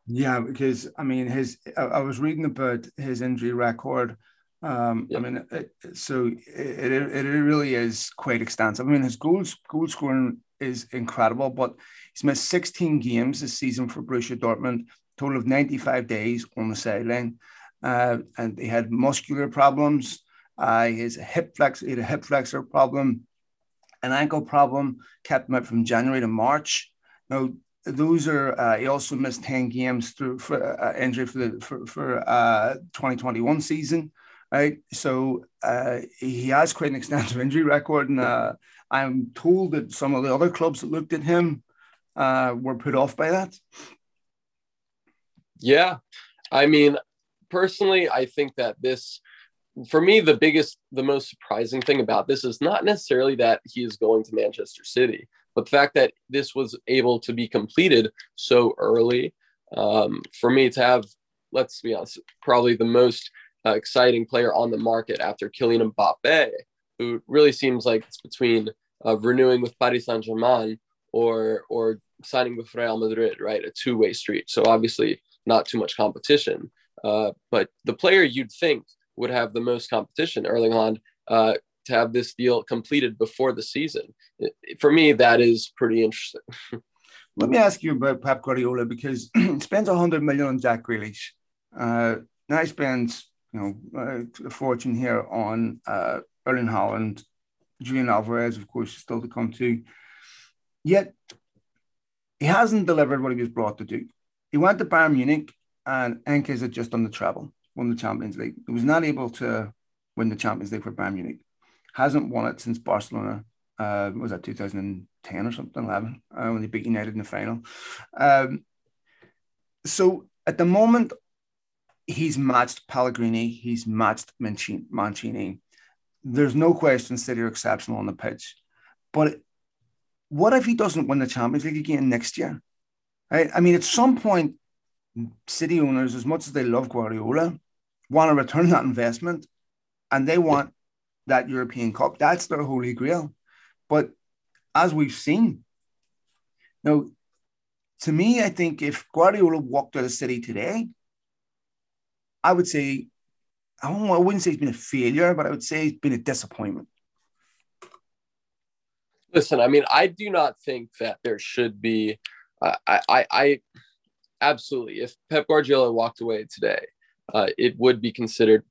Speaker 1: Yeah, because I mean, his I, was reading about his injury record. Um, yeah. I mean, it, so it, it, it really is quite extensive. I mean, his goals goal scoring is incredible, but he's missed 16 games this season for Borussia Dortmund, total of 95 days on the sideline, uh, and he had muscular problems. Uh, his hip flex, he had a hip flexor problem, an ankle problem, kept him out from January to March. Now, those are uh, he also missed 10 games through for uh, injury for the for, for uh 2021 season right? So uh he has quite an extensive injury record and uh i'm told that some of the other clubs that looked at him uh were put off by that.
Speaker 2: Yeah. I mean personally i think that this for me, the biggest, the most surprising thing about this is not necessarily that he is going to Manchester City, but the fact that this was able to be completed so early. Um, for me to have, let's be honest, probably the most uh, exciting player on the market after Kylian Mbappe, who really seems like it's between uh, renewing with Paris Saint Germain or or signing with Real Madrid, right? A two way street. So obviously not too much competition. Uh, but the player you'd think would have the most competition, Erling Haaland, uh, to have this deal completed before the season. For me, that is pretty interesting.
Speaker 1: Let me ask you about Pep Guardiola because he spends 100 million on Jack Grealish. Uh, now he spends you know uh, a fortune here on uh, Erling Haaland, Julian Alvarez, of course, still to come too. Yet he hasn't delivered what he was brought to do. He went to Bayern Munich and Heynckes had just done the treble won the Champions League. He was not able to win the Champions League for Bayern Munich. Hasn't won it since Barcelona. Uh, was that 2010 or something, 11, uh, when they beat United in the final. Um, so at the moment, he's matched Pellegrini, he's matched Mancini. There's no question City are exceptional on the pitch. But what if he doesn't win the Champions League again next year? Right? I mean, at some point, City owners, as much as they love Guardiola, want to return that investment and they want that European Cup. That's their holy grail. But as we've seen, now, to me, I think if Guardiola walked out of City today, I would say, I, I wouldn't say he's been a failure, but I would say he's been a disappointment.
Speaker 2: Listen, I mean, I do not think that there should be. Uh, I, I, I absolutely. If Pep Guardiola walked away today, uh, it would be considered,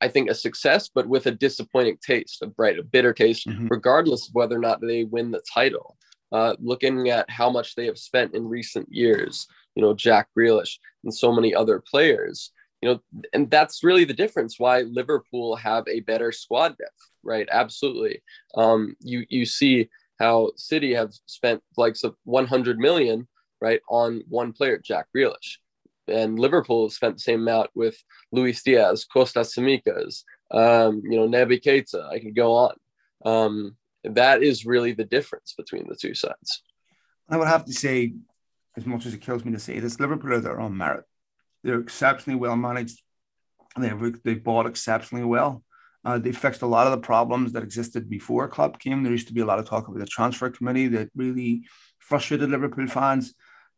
Speaker 2: I think, a success, but with a disappointing taste, a bright, a bitter taste, mm-hmm. regardless of whether or not they win the title. Uh, looking at how much they have spent in recent years, you know, Jack Grealish and so many other players, you know, and that's really the difference why Liverpool have a better squad depth, right? Absolutely. Um, you you see how City have spent likes of 100 million, right, on one player, Jack Grealish and Liverpool spent the same amount with Luis Diaz, Kostas Tsimikas, um, you know, Naby Keita. I could go on. Um, that is really the difference between the two sides.
Speaker 1: I would have to say, as much as it kills me to say this, Liverpool are their own merit. They're exceptionally well managed. They've, they've bought exceptionally well. Uh, they fixed a lot of the problems that existed before Klopp came. There used to be a lot of talk about the transfer committee that really frustrated Liverpool fans.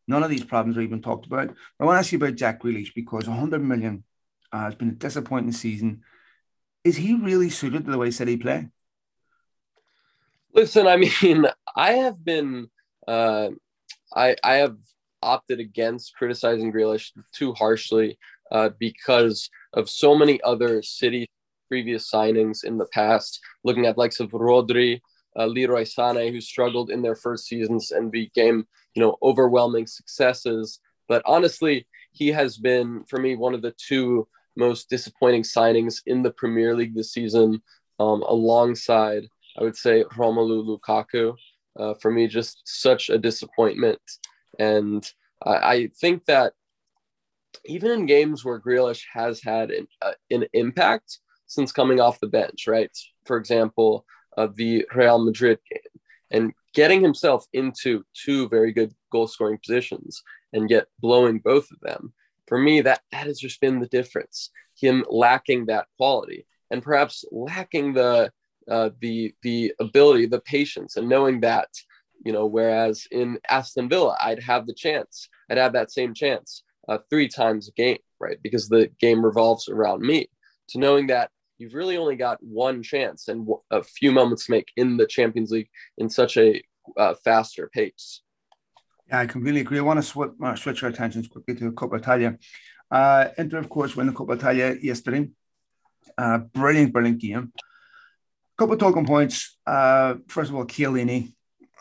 Speaker 1: None of these problems are even talked about. But I want to ask you about Jack Grealish because 100 million uh, has been a disappointing season. Is he really suited to the way City play?
Speaker 2: Listen, I mean, I have been, uh, I I have opted against criticizing Grealish too harshly uh, because of so many other City previous signings in the past. Looking at likes of Rodri, uh, Leroy Sané, who struggled in their first seasons and became, you know, overwhelming successes. But honestly, he has been for me one of the two most disappointing signings in the Premier League this season, um, alongside I would say Romelu Lukaku. Uh, for me, just such a disappointment, and I, I, think that even in games where Grealish has had an, uh, an impact since coming off the bench, right? For example, uh, the Real Madrid game, and getting himself into two very good goal scoring positions and yet blowing both of them for me that that has just been the difference. Him lacking that quality and perhaps lacking the uh, the the ability the patience and knowing that you know whereas in aston villa i'd have the chance i'd have that same chance uh, three times a game right? Because the game revolves around me. To knowing that you've really only got one chance and a few moments to make in the champions league in such a uh, faster pace
Speaker 1: yeah, I completely agree. I want to switch, uh, switch our attentions quickly to Coppa Italia. Uh, Inter, of course, won the Coppa Italia yesterday. Uh, brilliant, brilliant game. Couple of talking points. Uh, first of all, Chiellini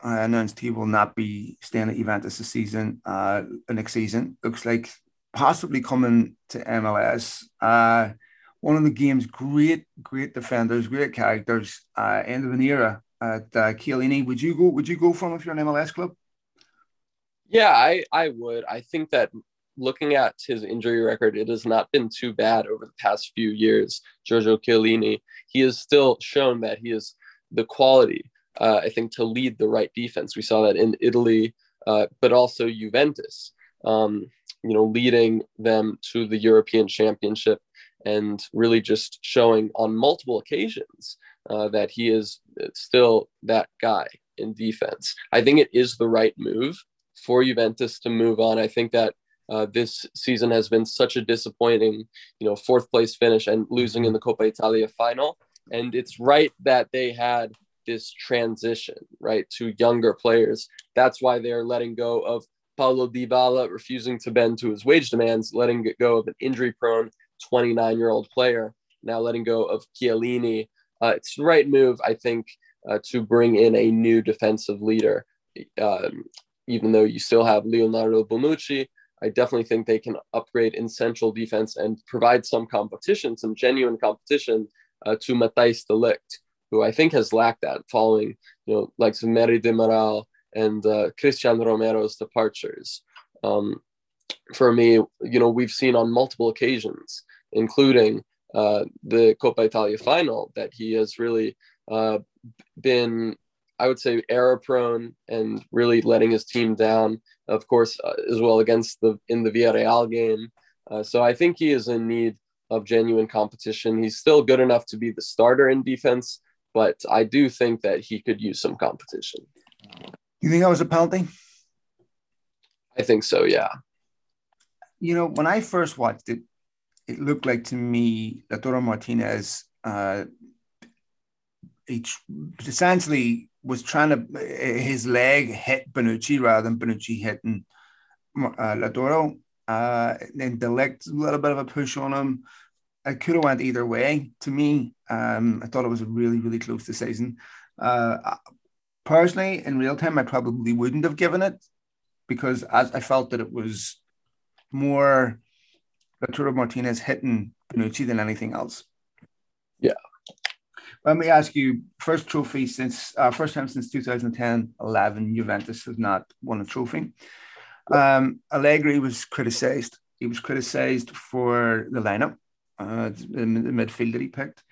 Speaker 1: uh, announced he will not be staying at Juventus this season, uh, next season. Looks like possibly coming to MLS. Uh, one of the game's great, great defenders, great characters. Uh, end of an era at uh, Chiellini. Would you go? Would you go from if you're an MLS club?
Speaker 2: Yeah, I, I would. I think that looking at his injury record, it has not been too bad over the past few years. Giorgio Chiellini, he has still shown that he is the quality, uh, I think, to lead the right defense. We saw that in Italy, uh, but also Juventus, um, you know, leading them to the European Championship and really just showing on multiple occasions uh, that he is still that guy in defense. I think it is the right move for Juventus to move on. I think that uh, this season has been such a disappointing, you know, fourth place finish and losing in the Coppa Italia final. And it's right that they had this transition, right, to younger players. That's why they're letting go of Paulo Dybala, refusing to bend to his wage demands, letting go of an injury-prone 29-year-old player, now letting go of Chiellini. Uh, it's the right move, I think, uh, to bring in a new defensive leader. Um, even though you still have Leonardo Bonucci, I definitely think they can upgrade in central defense and provide some competition, some genuine competition uh, to Matthijs de Ligt, who I think has lacked that following, you know, like Merih Demiral and uh, Cristian Romero's departures. Um, for me, you know, we've seen on multiple occasions, including uh, the Coppa Italia final, that he has really uh, been I would say error prone and really letting his team down. Of course, uh, as well against the in the Villarreal game. Uh, so I think he is in need of genuine competition. He's still good enough to be the starter in defense, but I do think that he could use some competition.
Speaker 1: You think that was a penalty?
Speaker 2: I think so. Yeah.
Speaker 1: You know, when I first watched it, it looked like to me Lautaro Martinez. Uh, essentially was trying to his leg hit Bonucci rather than Bonucci hitting uh, Lautaro. Uh, then de Ligt a little bit of a push on him. It could have went either way. To me, um, I thought it was a really really close decision. Uh, personally, in real time, I probably wouldn't have given it because as I felt that it was more Lautaro Martinez hitting Bonucci than anything else.
Speaker 2: Yeah,
Speaker 1: let me ask you: first trophy since uh, first time since 2010 11, Juventus has not won a trophy. Um, Allegri was criticised. He was criticised for the lineup, uh, the, the midfield that he picked.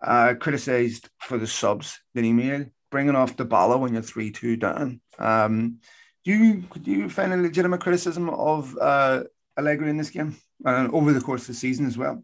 Speaker 1: Uh, criticised for the subs that he made, bringing off Dybala when you're three two down. Um, do you do you find a legitimate criticism of uh, Allegri in this game and over the course of the season as well?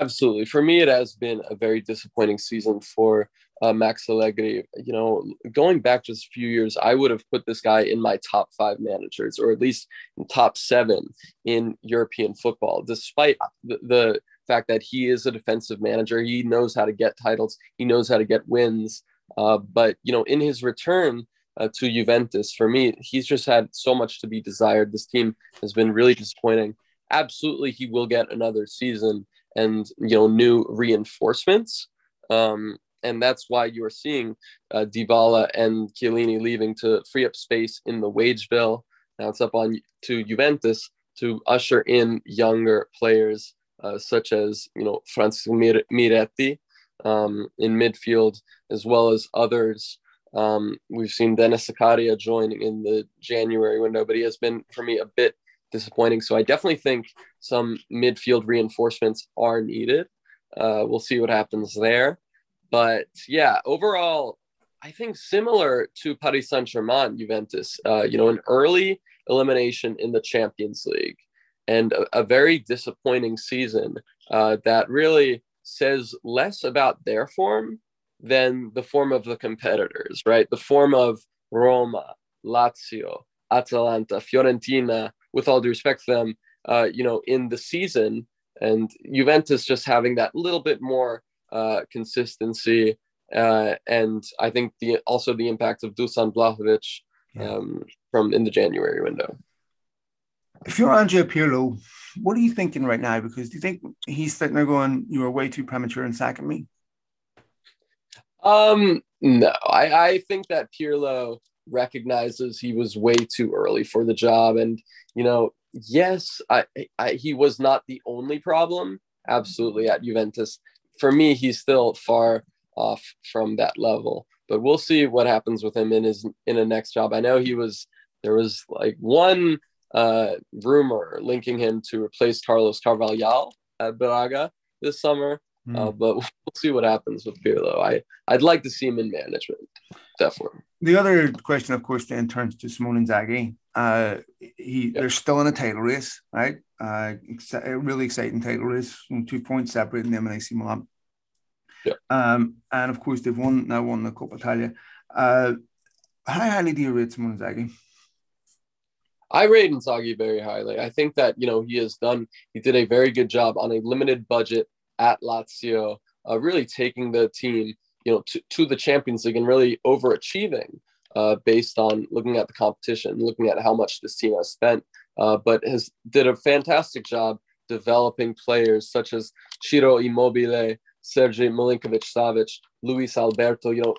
Speaker 2: Absolutely. For me, it has been a very disappointing season for uh, Max Allegri. You know, going back just a few years, I would have put this guy in my top five managers, or at least top seven in European football, despite the, the fact that he is a defensive manager. He knows how to get titles, he knows how to get wins. Uh, but, you know, in his return, uh, to Juventus. For me, he's just had so much to be desired. This team has been really disappointing. Absolutely, he will get another season and you know new reinforcements. Um, and that's why you are seeing uh, Dybala and Chiellini leaving to free up space in the wage bill. Now it's up on to Juventus to usher in younger players uh, such as you know Francisco Miretti um, in midfield, as well as others. Um, we've seen Denis Zakaria join in the January window, but he has been for me a bit disappointing. So I definitely think some midfield reinforcements are needed. Uh, we'll see what happens there. But yeah, overall, I think similar to Paris Saint Germain, Juventus, uh, you know, an early elimination in the Champions League and a, a very disappointing season uh, that really says less about their form than the form of the competitors, right? The form of Roma, Lazio, Atalanta, Fiorentina, with all due respect to them, uh, you know, in the season, and Juventus just having that little bit more uh, consistency, uh, and I think the also the impact of Dusan Vlahovic um, from in the January window.
Speaker 1: If you're Andrea Pirlo, what are you thinking right now? Because do you think he's sitting there going, "You were way too premature in sacking me"?
Speaker 2: Um, no, I, I think that Pirlo recognizes he was way too early for the job, and you know, yes, I, I he was not the only problem. Absolutely, at Juventus, for me, he's still far off from that level. But we'll see what happens with him in his in a next job. I know he was there was like one uh, rumor linking him to replace Carlos Carvalhal at Braga this summer. Mm. Uh, but we'll see what happens with Pirlo. I I'd like to see him in management, definitely.
Speaker 1: The other question, of course, then turns to Simone Inzaghi. Uh, he yep. they're still in a title race, right? Uh, a really exciting title race, two points separating them and AC Milan.
Speaker 2: Yeah.
Speaker 1: Um, and of course, they've won now won the Coppa Italia. Uh, how highly do you rate Simone Inzaghi?
Speaker 2: I rate Inzaghi very highly. I think that you know he has done. He did a very good job on a limited budget at Lazio, uh, really taking the team you know to, to the Champions League and really overachieving uh, based on looking at the competition, looking at how much this team has spent. Uh, but has did a fantastic job developing players such as Ciro Immobile, Sergei Milinkovic Savic, Luis Alberto. You know,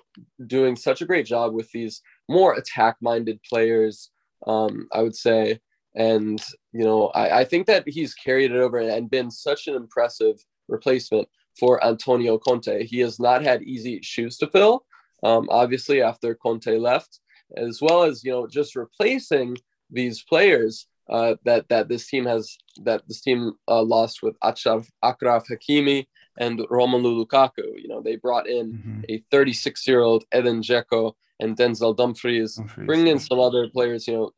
Speaker 2: doing such a great job with these more attack-minded players um, I would say. And, you know, I, I think that he's carried it over and been such an impressive replacement for Antonio Conte. He has not had easy shoes to fill, um, obviously, after Conte left, as well as, you know, just replacing these players uh, that that this team has that this team uh, lost with Achraf, Achraf Hakimi and Romelu Lukaku. You know, they brought in mm-hmm. a 36 year old Edin Dzeko and Denzel Dumfries, Dumfries, bringing in some other players, you know,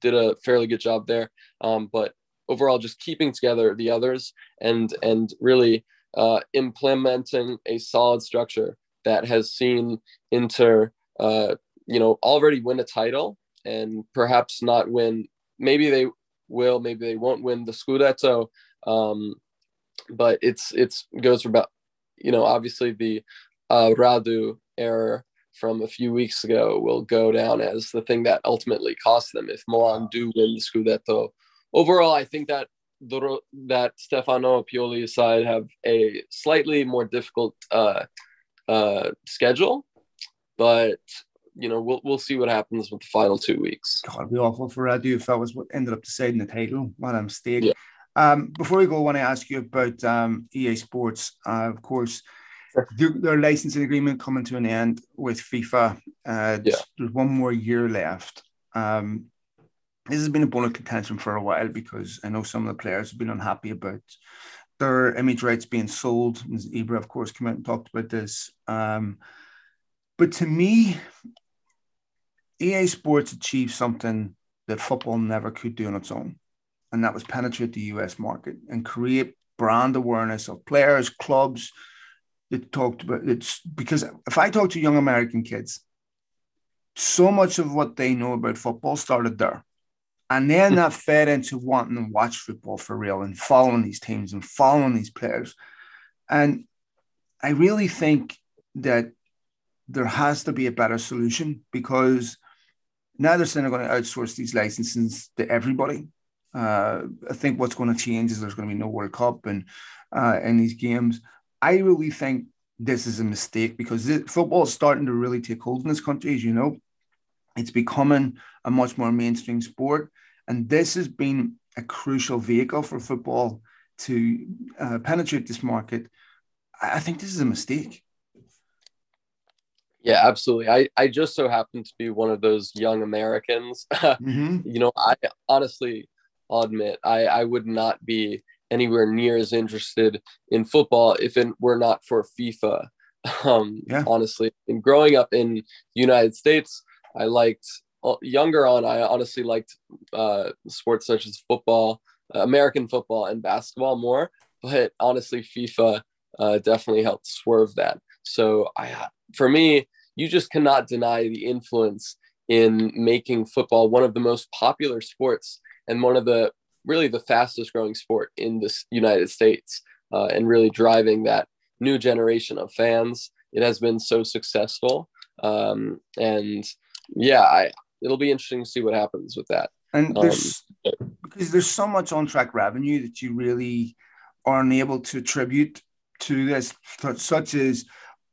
Speaker 2: did a fairly good job there. Um, but overall, just keeping together the others and and really uh, implementing a solid structure that has seen Inter, uh, you know, already win a title and perhaps not win. Maybe they will, maybe they won't win the Scudetto. Um, but it's it's goes for about, you know, obviously the uh, Radu error from a few weeks ago will go down as the thing that ultimately cost them if Milan do win the Scudetto. Overall, I think that the, that Stefano Pioli's side have a slightly more difficult uh, uh, schedule, but you know we'll we'll see what happens with the final two weeks.
Speaker 1: God, it'd be awful for Radu if that was what ended up deciding the title. What a mistake. Yeah. Um, before we go, I want to ask you about um, EA Sports. Uh, of course, their licensing agreement coming to an end with FIFA. Uh, yeah. There's one more year left. Um, this has been a bone of contention for a while because I know some of the players have been unhappy about their image rights being sold. Ibra, of course, came out and talked about this. Um, but to me, EA Sports achieved something that football never could do on its own, and that was penetrate the US market and create brand awareness of players, clubs, that talked about it's because if I talk to young American kids, so much of what they know about football started there. And then that fed into wanting to watch football for real and following these teams and following these players. And I really think that there has to be a better solution because now they're saying they're going to outsource these licenses to everybody. Uh, I think what's going to change is there's going to be no World Cup and uh, in these games. I really think this is a mistake because football is starting to really take hold in this country, as you know. It's becoming a much more mainstream sport. And this has been a crucial vehicle for football to uh, penetrate this market. I think this is a mistake.
Speaker 2: Yeah, absolutely. I, I just so happen to be one of those young Americans. mm-hmm. You know, I honestly, I'll admit, I, I would not be anywhere near as interested in football if it were not for FIFA. Um, yeah. Honestly, and growing up in the United States, I liked uh, younger on. I honestly liked uh, sports such as football, uh, American football, and basketball more. But honestly, FIFA uh, definitely helped swerve that. So I, for me, you just cannot deny the influence in making football one of the most popular sports and one of the really the fastest growing sport in the United States uh, and really driving that new generation of fans. It has been so successful. Um, and yeah, I, it'll be interesting to see what happens with that.
Speaker 1: And there's um, because there's so much on track revenue that you really are unable to attribute to this, such as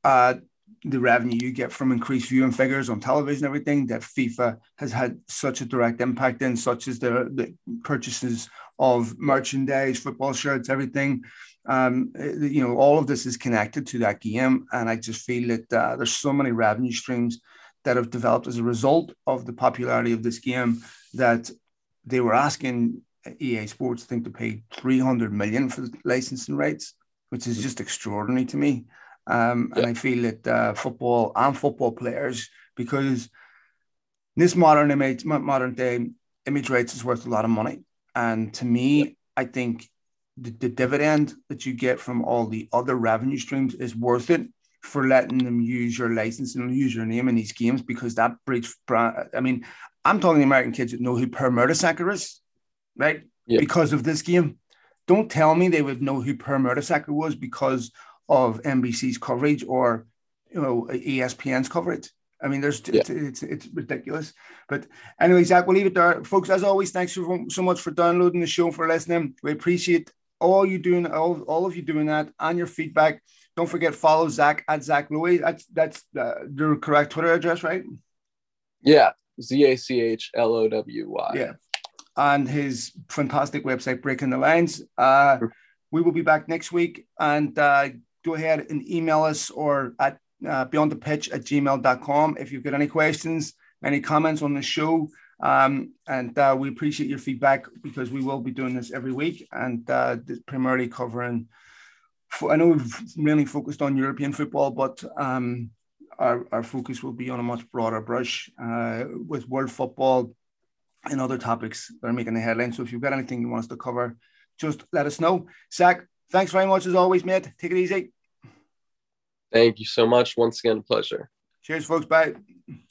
Speaker 1: uh, the revenue you get from increased viewing figures on television, everything that FIFA has had such a direct impact in, such as the, the purchases of merchandise, football shirts, everything. Um, you know, all of this is connected to that game, and I just feel that uh, there's so many revenue streams that have developed as a result of the popularity of this game that they were asking EA Sports, I think, to pay 300 million for the licensing rights, which is just extraordinary to me. Um, and I feel that uh, football and football players, because this modern image, modern day image rights is worth a lot of money. And to me, I think the, the dividend that you get from all the other revenue streams is worth it for letting them use your license and use your name in these games because that breeds brand. I mean, I'm talking to American kids that know who Per Mertesacker is, right? Yeah. Because of this game. Don't tell me they would know who Per Mertesacker was because of NBC's coverage or you know ESPN's coverage. I mean, there's yeah. it's, it's, it's ridiculous. But anyway, Zach, we'll leave it there, folks. As always, thanks so, so much for downloading the show for listening. We appreciate all you doing, all, all of you doing that, and your feedback. Don't forget follow Zach at Zach Lowy. That's that's uh, the correct Twitter address, right?
Speaker 2: Yeah, Z A C H L O W Y.
Speaker 1: Yeah, and his fantastic website, Breaking the Lines. Uh, we will be back next week, and uh, go ahead and email us or at uh, beyond the pitch at gmail.com if you've got any questions, any comments on the show. Um, and uh, we appreciate your feedback because we will be doing this every week and uh, primarily covering. I know we've mainly focused on European football, but um, our, our focus will be on a much broader brush uh, with world football and other topics that are making the headlines. So if you've got anything you want us to cover, just let us know. Zach, thanks very much as always, mate. Take it easy.
Speaker 2: Thank you so much. Once again, a pleasure.
Speaker 1: Cheers, folks. Bye.